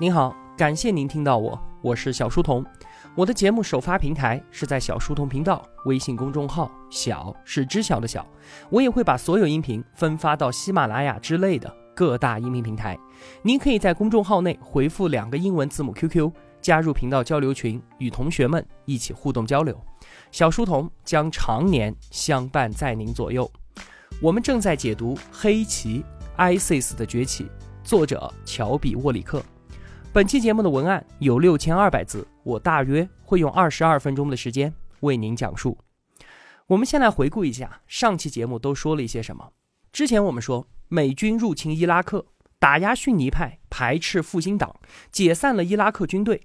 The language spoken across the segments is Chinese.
您好，感谢您听到我，我是小书童。我的节目首发平台是在小书童频道微信公众号，小是知晓的小。我也会把所有音频分发到喜马拉雅之类的各大音频平台。您可以在公众号内回复两个英文字母 QQ，加入频道交流群，与同学们一起互动交流。小书童将常年相伴在您左右。我们正在解读《黑旗 ISIS 的崛起》，作者乔比沃里克。本期节目的文案有六千二百字，我大约会用二十二分钟的时间为您讲述。我们先来回顾一下上期节目都说了一些什么。之前我们说美军入侵伊拉克，打压逊尼派，排斥复兴党，解散了伊拉克军队。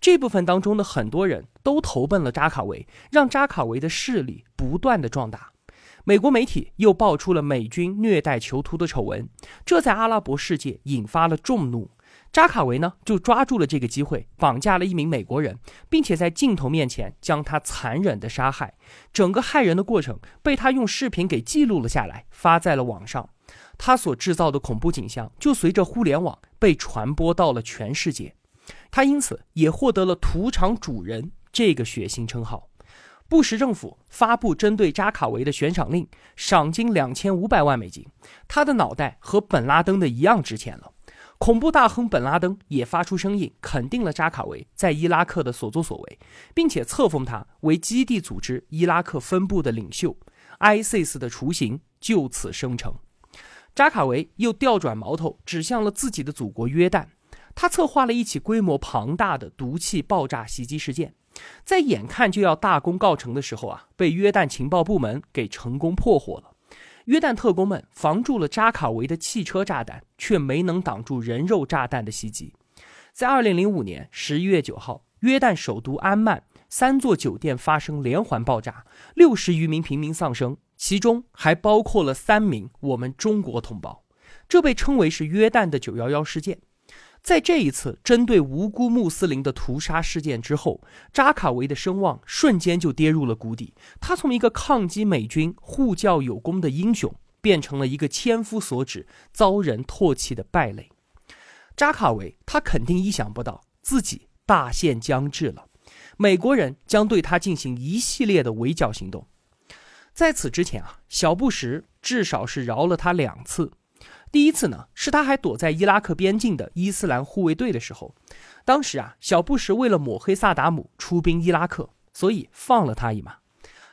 这部分当中的很多人都投奔了扎卡维，让扎卡维的势力不断的壮大。美国媒体又爆出了美军虐待囚徒的丑闻，这在阿拉伯世界引发了众怒。扎卡维呢，就抓住了这个机会，绑架了一名美国人，并且在镜头面前将他残忍的杀害。整个害人的过程被他用视频给记录了下来，发在了网上。他所制造的恐怖景象就随着互联网被传播到了全世界。他因此也获得了“屠场主人”这个血腥称号。布什政府发布针对扎卡维的悬赏令，赏金两千五百万美金。他的脑袋和本拉登的一样值钱了。恐怖大亨本拉登也发出声音，肯定了扎卡维在伊拉克的所作所为，并且册封他为基地组织伊拉克分部的领袖。ISIS 的雏形就此生成。扎卡维又调转矛头，指向了自己的祖国约旦。他策划了一起规模庞大的毒气爆炸袭击事件，在眼看就要大功告成的时候啊，被约旦情报部门给成功破获了。约旦特工们防住了扎卡维的汽车炸弹，却没能挡住人肉炸弹的袭击。在二零零五年十一月九号，约旦首都安曼三座酒店发生连环爆炸，六十余名平民丧生，其中还包括了三名我们中国同胞。这被称为是约旦的九幺幺事件。在这一次针对无辜穆斯林的屠杀事件之后，扎卡维的声望瞬间就跌入了谷底。他从一个抗击美军、护教有功的英雄，变成了一个千夫所指、遭人唾弃的败类。扎卡维他肯定意想不到自己大限将至了，美国人将对他进行一系列的围剿行动。在此之前啊，小布什至少是饶了他两次。第一次呢，是他还躲在伊拉克边境的伊斯兰护卫队的时候，当时啊，小布什为了抹黑萨达姆出兵伊拉克，所以放了他一马。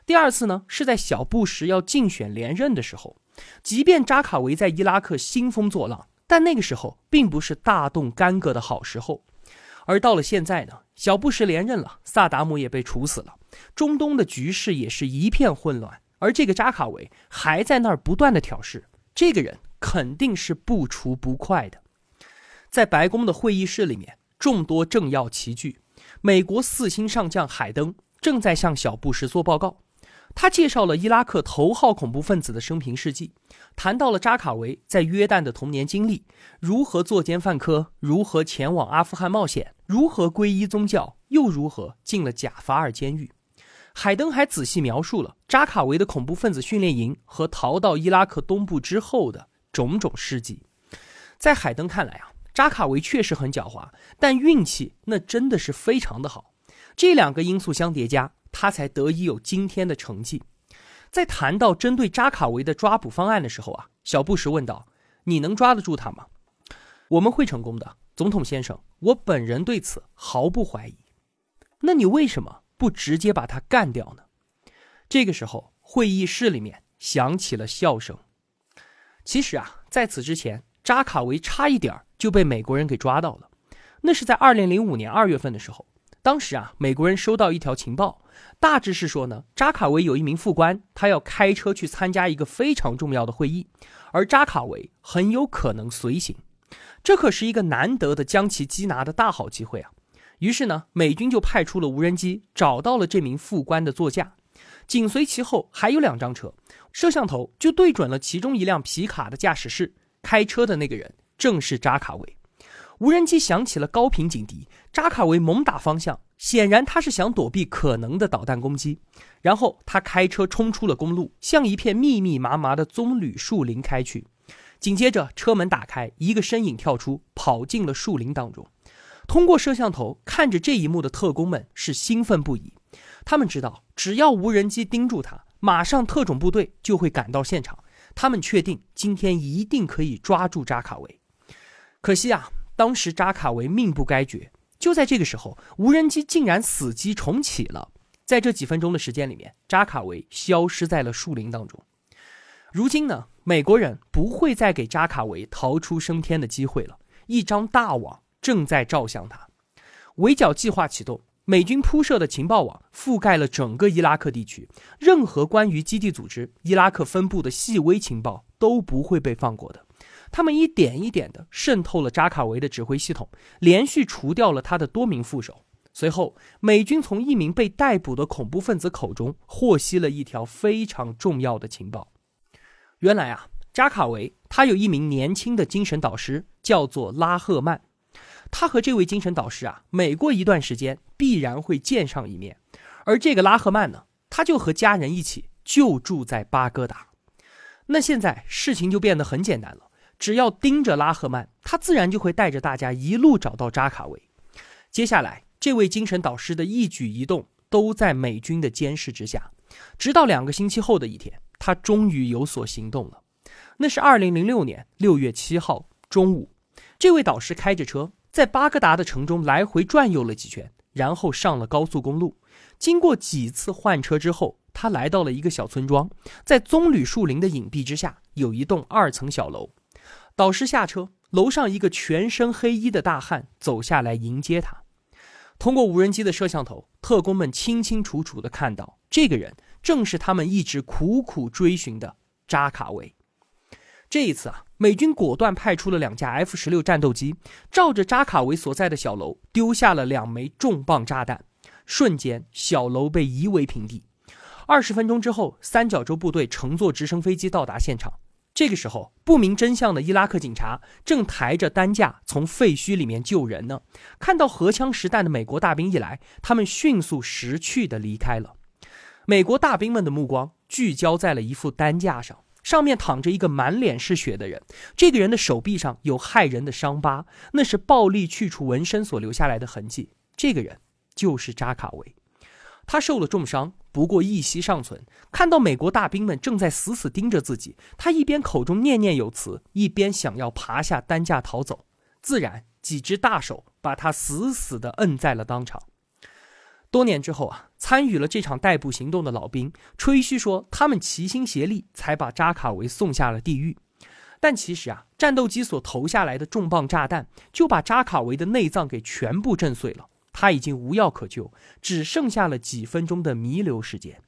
第二次呢，是在小布什要竞选连任的时候，即便扎卡维在伊拉克兴风作浪，但那个时候并不是大动干戈的好时候。而到了现在呢，小布什连任了，萨达姆也被处死了，中东的局势也是一片混乱，而这个扎卡维还在那儿不断的挑事，这个人。肯定是不除不快的。在白宫的会议室里面，众多政要齐聚。美国四星上将海登正在向小布什做报告。他介绍了伊拉克头号恐怖分子的生平事迹，谈到了扎卡维在约旦的童年经历，如何作奸犯科，如何前往阿富汗冒险，如何皈依宗教，又如何进了贾法尔监狱。海登还仔细描述了扎卡维的恐怖分子训练营和逃到伊拉克东部之后的。种种事迹，在海登看来啊，扎卡维确实很狡猾，但运气那真的是非常的好。这两个因素相叠加，他才得以有今天的成绩。在谈到针对扎卡维的抓捕方案的时候啊，小布什问道：“你能抓得住他吗？”“我们会成功的，总统先生，我本人对此毫不怀疑。”“那你为什么不直接把他干掉呢？”这个时候，会议室里面响起了笑声。其实啊，在此之前，扎卡维差一点就被美国人给抓到了。那是在二零零五年二月份的时候，当时啊，美国人收到一条情报，大致是说呢，扎卡维有一名副官，他要开车去参加一个非常重要的会议，而扎卡维很有可能随行。这可是一个难得的将其缉拿的大好机会啊！于是呢，美军就派出了无人机，找到了这名副官的座驾。紧随其后还有两张车，摄像头就对准了其中一辆皮卡的驾驶室，开车的那个人正是扎卡维。无人机响起了高频警笛，扎卡维猛打方向，显然他是想躲避可能的导弹攻击。然后他开车冲出了公路，向一片密密麻麻的棕榈树林开去。紧接着车门打开，一个身影跳出，跑进了树林当中。通过摄像头看着这一幕的特工们是兴奋不已。他们知道，只要无人机盯住他，马上特种部队就会赶到现场。他们确定今天一定可以抓住扎卡维。可惜啊，当时扎卡维命不该绝。就在这个时候，无人机竟然死机重启了。在这几分钟的时间里面，扎卡维消失在了树林当中。如今呢，美国人不会再给扎卡维逃出升天的机会了。一张大网正在照向他。围剿计划启动，美军铺设的情报网覆盖了整个伊拉克地区，任何关于基地组织伊拉克分部的细微情报都不会被放过的。他们一点一点地渗透了扎卡维的指挥系统，连续除掉了他的多名副手。随后，美军从一名被逮捕的恐怖分子口中获悉了一条非常重要的情报。原来啊，扎卡维他有一名年轻的精神导师，叫做拉赫曼。他和这位精神导师啊，每过一段时间必然会见上一面。而这个拉赫曼呢，他就和家人一起就住在巴格达。那现在事情就变得很简单了。只要盯着拉赫曼，他自然就会带着大家一路找到扎卡维。接下来，这位精神导师的一举一动都在美军的监视之下。直到两个星期后的一天，他终于有所行动了。那是二零零六年六月七号中午，这位导师开着车在巴格达的城中来回转悠了几圈，然后上了高速公路。经过几次换车之后，他来到了一个小村庄，在棕榈树林的隐蔽之下，有一栋二层小楼。导师下车，楼上一个全身黑衣的大汉走下来迎接他。通过无人机的摄像头，特工们清清楚楚地看到，这个人正是他们一直苦苦追寻的扎卡维。这一次啊，美军果断派出了两架 F 十六战斗机，照着扎卡维所在的小楼丢下了两枚重磅炸弹，瞬间小楼被夷为平地。二十分钟之后，三角洲部队乘坐直升飞机到达现场。这个时候，不明真相的伊拉克警察正抬着担架从废墟里面救人呢。看到荷枪实弹的美国大兵一来，他们迅速识趣的离开了。美国大兵们的目光聚焦在了一副担架上，上面躺着一个满脸是血的人。这个人的手臂上有骇人的伤疤，那是暴力去除纹身所留下来的痕迹。这个人就是扎卡维。他受了重伤，不过一息尚存。看到美国大兵们正在死死盯着自己，他一边口中念念有词，一边想要爬下担架逃走。自然，几只大手把他死死地摁在了当场。多年之后啊，参与了这场逮捕行动的老兵吹嘘说，他们齐心协力才把扎卡维送下了地狱。但其实啊，战斗机所投下来的重磅炸弹就把扎卡维的内脏给全部震碎了。他已经无药可救，只剩下了几分钟的弥留时间。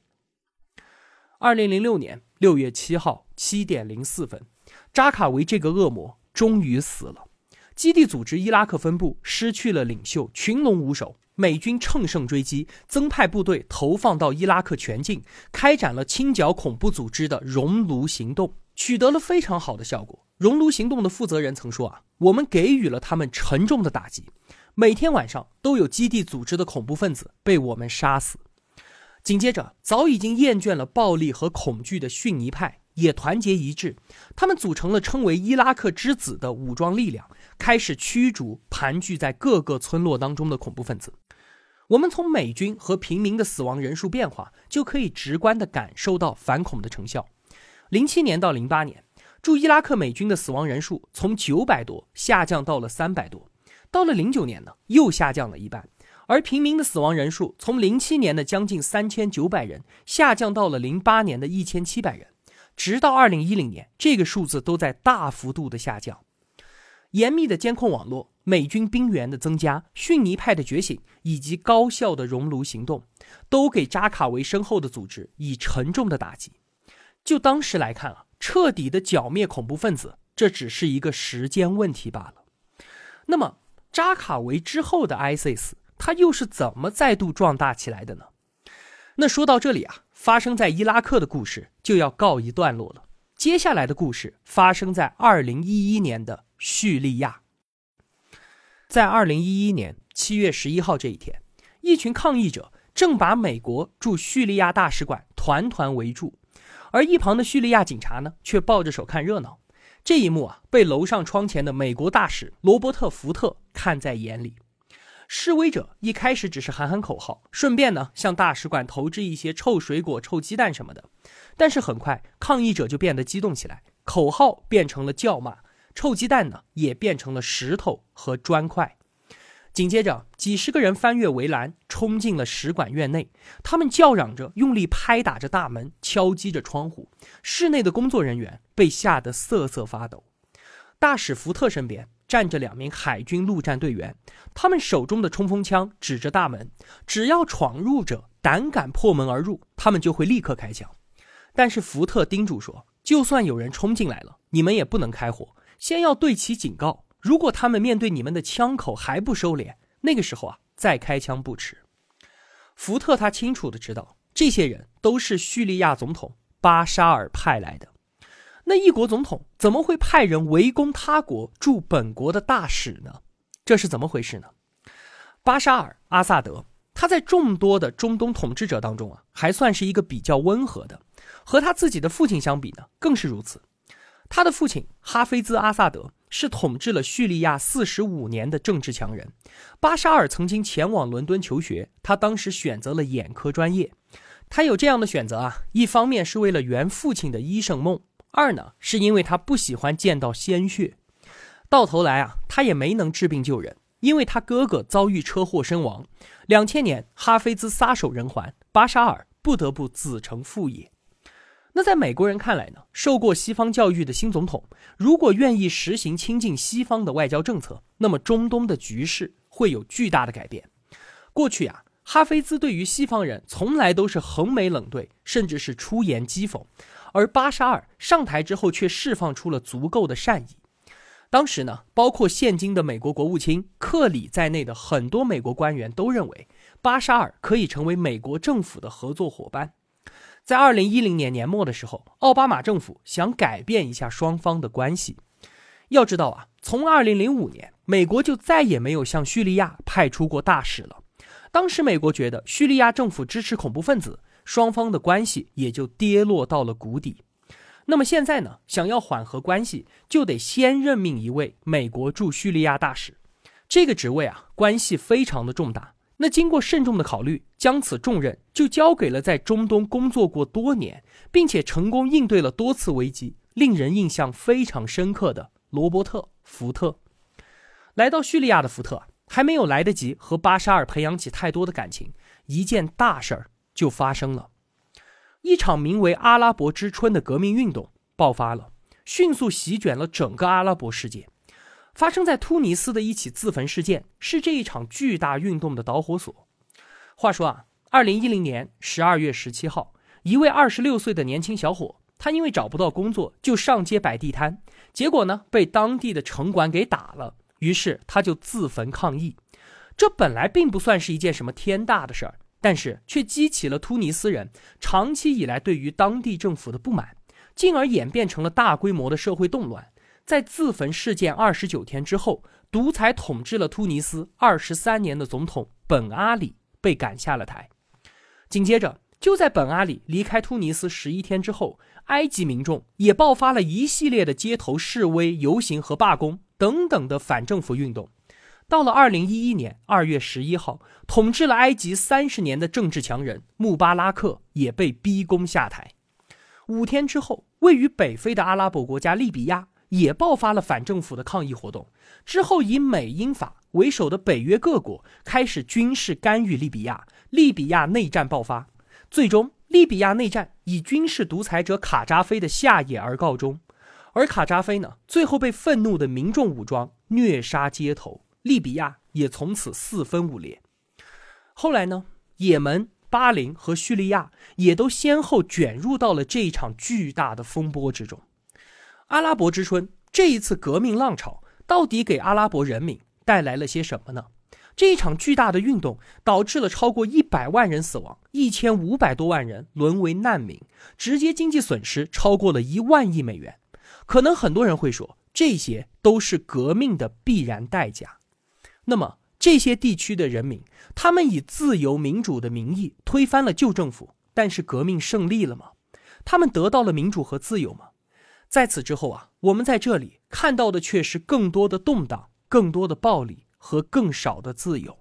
二零零六年六月七号七点零四分，扎卡维这个恶魔终于死了。基地组织伊拉克分部失去了领袖，群龙无首。美军乘胜追击，增派部队投放到伊拉克全境，开展了清剿恐怖组织的熔炉行动，取得了非常好的效果。熔炉行动的负责人曾说：“啊，我们给予了他们沉重的打击。”每天晚上都有基地组织的恐怖分子被我们杀死。紧接着，早已经厌倦了暴力和恐惧的逊尼派也团结一致，他们组成了称为“伊拉克之子”的武装力量，开始驱逐盘踞在各个村落当中的恐怖分子。我们从美军和平民的死亡人数变化，就可以直观地感受到反恐的成效。零七年到零八年，驻伊拉克美军的死亡人数从九百多下降到了三百多。到了零九年呢，又下降了一半，而平民的死亡人数从零七年的将近三千九百人下降到了零八年的一千七百人，直到二零一零年，这个数字都在大幅度的下降。严密的监控网络、美军兵员的增加、逊尼派的觉醒以及高效的熔炉行动，都给扎卡维身后的组织以沉重的打击。就当时来看啊，彻底的剿灭恐怖分子，这只是一个时间问题罢了。那么。扎卡维之后的 ISIS，它又是怎么再度壮大起来的呢？那说到这里啊，发生在伊拉克的故事就要告一段落了。接下来的故事发生在2011年的叙利亚。在2011年7月11号这一天，一群抗议者正把美国驻叙利亚大使馆团团围住，而一旁的叙利亚警察呢，却抱着手看热闹。这一幕啊，被楼上窗前的美国大使罗伯特·福特看在眼里。示威者一开始只是喊喊口号，顺便呢向大使馆投掷一些臭水果、臭鸡蛋什么的。但是很快，抗议者就变得激动起来，口号变成了叫骂，臭鸡蛋呢也变成了石头和砖块。紧接着，几十个人翻越围栏，冲进了使馆院内。他们叫嚷着，用力拍打着大门，敲击着窗户。室内的工作人员被吓得瑟瑟发抖。大使福特身边站着两名海军陆战队员，他们手中的冲锋枪指着大门，只要闯入者胆敢破门而入，他们就会立刻开枪。但是福特叮嘱说，就算有人冲进来了，你们也不能开火，先要对其警告。如果他们面对你们的枪口还不收敛，那个时候啊，再开枪不迟。福特他清楚的知道，这些人都是叙利亚总统巴沙尔派来的。那一国总统怎么会派人围攻他国驻本国的大使呢？这是怎么回事呢？巴沙尔阿萨德他在众多的中东统治者当中啊，还算是一个比较温和的，和他自己的父亲相比呢，更是如此。他的父亲哈菲兹阿萨德。是统治了叙利亚四十五年的政治强人，巴沙尔曾经前往伦敦求学，他当时选择了眼科专业。他有这样的选择啊，一方面是为了圆父亲的医生梦，二呢是因为他不喜欢见到鲜血。到头来啊，他也没能治病救人，因为他哥哥遭遇车祸身亡。两千年，哈菲兹撒手人寰，巴沙尔不得不子承父业。那在美国人看来呢？受过西方教育的新总统，如果愿意实行亲近西方的外交政策，那么中东的局势会有巨大的改变。过去啊，哈菲兹对于西方人从来都是横眉冷对，甚至是出言讥讽，而巴沙尔上台之后却释放出了足够的善意。当时呢，包括现今的美国国务卿克里在内的很多美国官员都认为，巴沙尔可以成为美国政府的合作伙伴。在二零一零年年末的时候，奥巴马政府想改变一下双方的关系。要知道啊，从二零零五年，美国就再也没有向叙利亚派出过大使了。当时美国觉得叙利亚政府支持恐怖分子，双方的关系也就跌落到了谷底。那么现在呢，想要缓和关系，就得先任命一位美国驻叙利亚大使。这个职位啊，关系非常的重大。那经过慎重的考虑，将此重任就交给了在中东工作过多年，并且成功应对了多次危机、令人印象非常深刻的罗伯特·福特。来到叙利亚的福特还没有来得及和巴沙尔培养起太多的感情，一件大事儿就发生了，一场名为“阿拉伯之春”的革命运动爆发了，迅速席卷了整个阿拉伯世界。发生在突尼斯的一起自焚事件是这一场巨大运动的导火索。话说啊，二零一零年十二月十七号，一位二十六岁的年轻小伙，他因为找不到工作，就上街摆地摊，结果呢被当地的城管给打了，于是他就自焚抗议。这本来并不算是一件什么天大的事儿，但是却激起了突尼斯人长期以来对于当地政府的不满，进而演变成了大规模的社会动乱。在自焚事件二十九天之后，独裁统治了突尼斯二十三年的总统本阿里被赶下了台。紧接着，就在本阿里离开突尼斯十一天之后，埃及民众也爆发了一系列的街头示威、游行和罢工等等的反政府运动。到了二零一一年二月十一号，统治了埃及三十年的政治强人穆巴拉克也被逼宫下台。五天之后，位于北非的阿拉伯国家利比亚。也爆发了反政府的抗议活动，之后以美英法为首的北约各国开始军事干预利比亚，利比亚内战爆发，最终利比亚内战以军事独裁者卡扎菲的下野而告终，而卡扎菲呢，最后被愤怒的民众武装虐杀街头，利比亚也从此四分五裂。后来呢，也门、巴林和叙利亚也都先后卷入到了这一场巨大的风波之中。阿拉伯之春这一次革命浪潮到底给阿拉伯人民带来了些什么呢？这一场巨大的运动导致了超过一百万人死亡，一千五百多万人沦为难民，直接经济损失超过了一万亿美元。可能很多人会说，这些都是革命的必然代价。那么，这些地区的人民，他们以自由民主的名义推翻了旧政府，但是革命胜利了吗？他们得到了民主和自由吗？在此之后啊，我们在这里看到的却是更多的动荡、更多的暴力和更少的自由。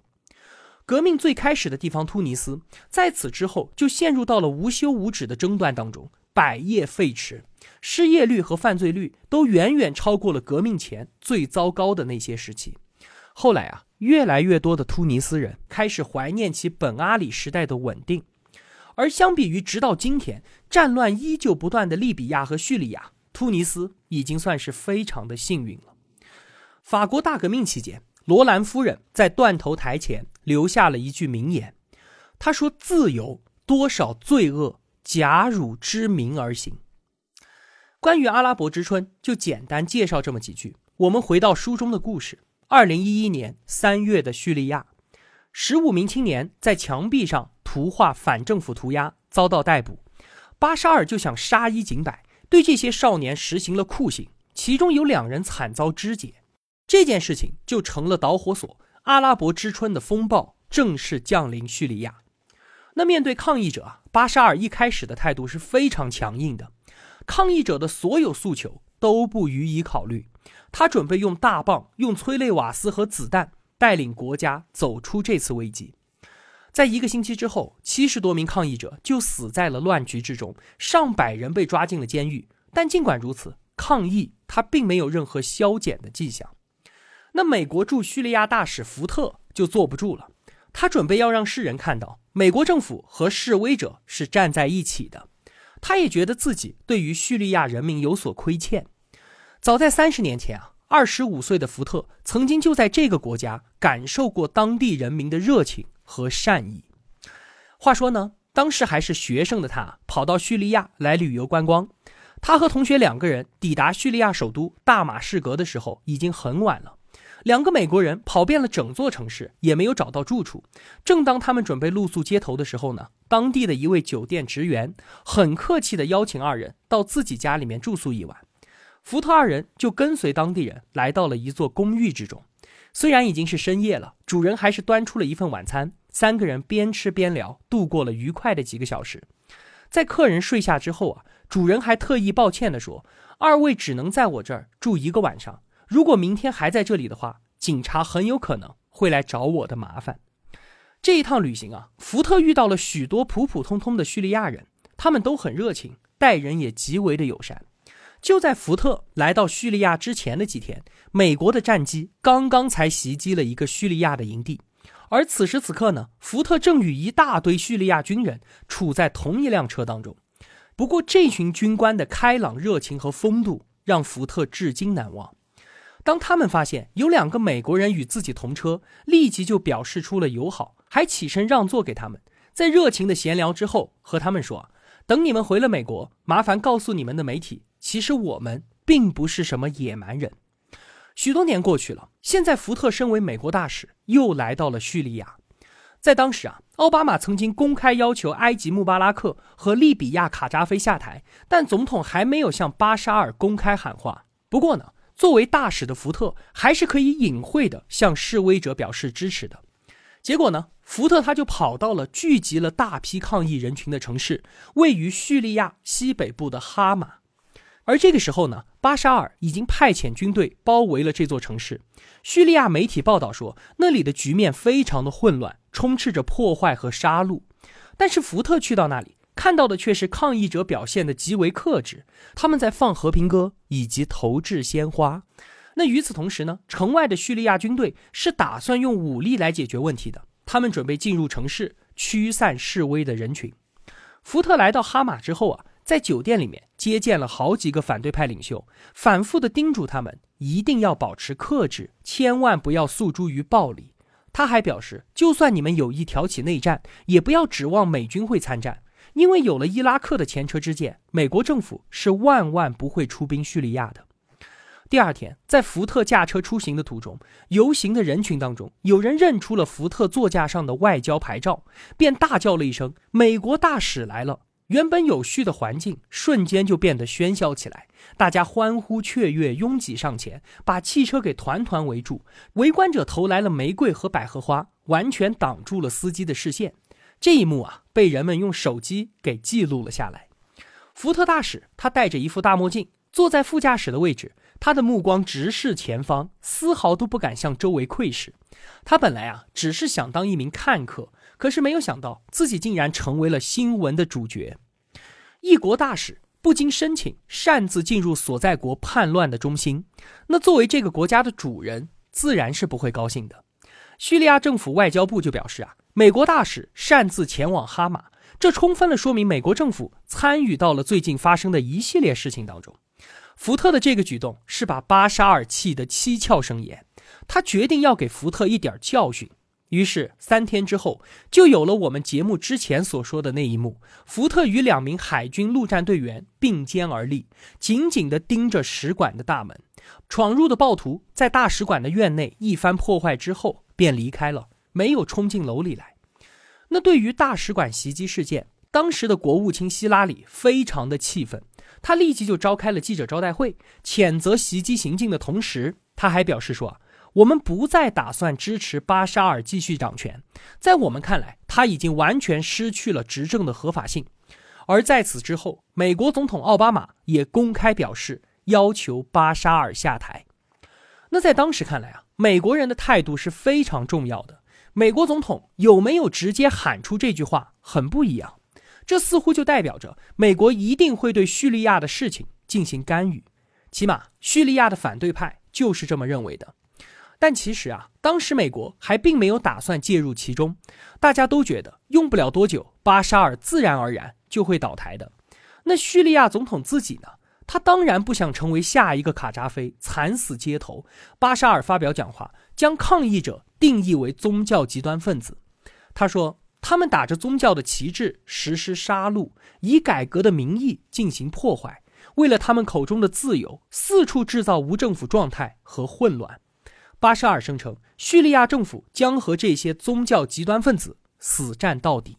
革命最开始的地方突尼斯，在此之后就陷入到了无休无止的争端当中，百业废弛，失业率和犯罪率都远远超过了革命前最糟糕的那些时期。后来啊，越来越多的突尼斯人开始怀念起本阿里时代的稳定，而相比于直到今天战乱依旧不断的利比亚和叙利亚，突尼斯已经算是非常的幸运了。法国大革命期间，罗兰夫人在断头台前留下了一句名言，她说：“自由多少罪恶，假汝知名而行。”关于阿拉伯之春，就简单介绍这么几句。我们回到书中的故事。二零一一年三月的叙利亚，十五名青年在墙壁上涂画反政府涂鸦，遭到逮捕。巴沙尔就想杀一儆百，对这些少年实行了酷刑，其中有两人惨遭肢解。这件事情就成了导火索，阿拉伯之春的风暴正式降临叙利亚。那面对抗议者，巴沙尔一开始的态度是非常强硬的，抗议者的所有诉求都不予以考虑。他准备用大棒、用催泪瓦斯和子弹带领国家走出这次危机。在一个星期之后，七十多名抗议者就死在了乱局之中，上百人被抓进了监狱。但尽管如此，抗议他并没有任何消减的迹象。那美国驻叙利亚大使福特就坐不住了，他准备要让世人看到美国政府和示威者是站在一起的。他也觉得自己对于叙利亚人民有所亏欠。早在三十年前啊，二十五岁的福特曾经就在这个国家感受过当地人民的热情和善意。话说呢，当时还是学生的他跑到叙利亚来旅游观光。他和同学两个人抵达叙利亚首都大马士革的时候，已经很晚了。两个美国人跑遍了整座城市，也没有找到住处。正当他们准备露宿街头的时候呢，当地的一位酒店职员很客气地邀请二人到自己家里面住宿一晚。福特二人就跟随当地人来到了一座公寓之中，虽然已经是深夜了，主人还是端出了一份晚餐。三个人边吃边聊，度过了愉快的几个小时。在客人睡下之后啊，主人还特意抱歉地说：“二位只能在我这儿住一个晚上，如果明天还在这里的话，警察很有可能会来找我的麻烦。”这一趟旅行啊，福特遇到了许多普普通通的叙利亚人，他们都很热情，待人也极为的友善。就在福特来到叙利亚之前的几天，美国的战机刚刚才袭击了一个叙利亚的营地，而此时此刻呢，福特正与一大堆叙利亚军人处在同一辆车当中。不过，这群军官的开朗热情和风度让福特至今难忘。当他们发现有两个美国人与自己同车，立即就表示出了友好，还起身让座给他们。在热情的闲聊之后，和他们说：“等你们回了美国，麻烦告诉你们的媒体。”其实我们并不是什么野蛮人。许多年过去了，现在福特身为美国大使，又来到了叙利亚。在当时啊，奥巴马曾经公开要求埃及穆巴拉克和利比亚卡扎菲下台，但总统还没有向巴沙尔公开喊话。不过呢，作为大使的福特还是可以隐晦的向示威者表示支持的。结果呢，福特他就跑到了聚集了大批抗议人群的城市，位于叙利亚西北部的哈马。而这个时候呢，巴沙尔已经派遣军队包围了这座城市。叙利亚媒体报道说，那里的局面非常的混乱，充斥着破坏和杀戮。但是福特去到那里，看到的却是抗议者表现的极为克制，他们在放和平歌以及投掷鲜花。那与此同时呢，城外的叙利亚军队是打算用武力来解决问题的，他们准备进入城市，驱散示威的人群。福特来到哈马之后啊。在酒店里面接见了好几个反对派领袖，反复的叮嘱他们一定要保持克制，千万不要诉诸于暴力。他还表示，就算你们有意挑起内战，也不要指望美军会参战，因为有了伊拉克的前车之鉴，美国政府是万万不会出兵叙利亚的。第二天，在福特驾车出行的途中，游行的人群当中，有人认出了福特座驾上的外交牌照，便大叫了一声：“美国大使来了！”原本有序的环境瞬间就变得喧嚣起来，大家欢呼雀跃，拥挤上前，把汽车给团团围住。围观者投来了玫瑰和百合花，完全挡住了司机的视线。这一幕啊，被人们用手机给记录了下来。福特大使他戴着一副大墨镜，坐在副驾驶的位置，他的目光直视前方，丝毫都不敢向周围窥视。他本来啊，只是想当一名看客，可是没有想到自己竟然成为了新闻的主角。一国大使不经申请，擅自进入所在国叛乱的中心，那作为这个国家的主人，自然是不会高兴的。叙利亚政府外交部就表示啊，美国大使擅自前往哈马，这充分的说明美国政府参与到了最近发生的一系列事情当中。福特的这个举动是把巴沙尔气得七窍生烟，他决定要给福特一点教训。于是三天之后，就有了我们节目之前所说的那一幕：福特与两名海军陆战队员并肩而立，紧紧地盯着使馆的大门。闯入的暴徒在大使馆的院内一番破坏之后。便离开了，没有冲进楼里来。那对于大使馆袭击事件，当时的国务卿希拉里非常的气愤，他立即就召开了记者招待会，谴责袭击行径的同时，他还表示说：“我们不再打算支持巴沙尔继续掌权，在我们看来，他已经完全失去了执政的合法性。”而在此之后，美国总统奥巴马也公开表示要求巴沙尔下台。那在当时看来啊。美国人的态度是非常重要的。美国总统有没有直接喊出这句话，很不一样。这似乎就代表着美国一定会对叙利亚的事情进行干预，起码叙利亚的反对派就是这么认为的。但其实啊，当时美国还并没有打算介入其中，大家都觉得用不了多久，巴沙尔自然而然就会倒台的。那叙利亚总统自己呢？他当然不想成为下一个卡扎菲，惨死街头。巴沙尔发表讲话，将抗议者定义为宗教极端分子。他说：“他们打着宗教的旗帜实施杀戮，以改革的名义进行破坏，为了他们口中的自由，四处制造无政府状态和混乱。”巴沙尔声称，叙利亚政府将和这些宗教极端分子死战到底。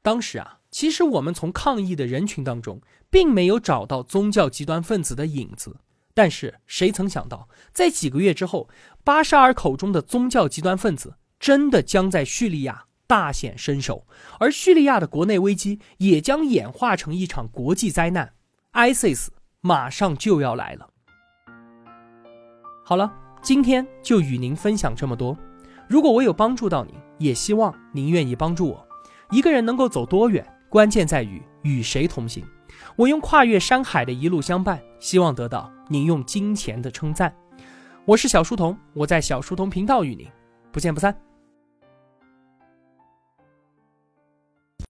当时啊，其实我们从抗议的人群当中。并没有找到宗教极端分子的影子，但是谁曾想到，在几个月之后，巴沙尔口中的宗教极端分子真的将在叙利亚大显身手，而叙利亚的国内危机也将演化成一场国际灾难，ISIS 马上就要来了。好了，今天就与您分享这么多。如果我有帮助到您，也希望您愿意帮助我。一个人能够走多远，关键在于与谁同行。我用跨越山海的一路相伴，希望得到您用金钱的称赞。我是小书童，我在小书童频道与您不见不散。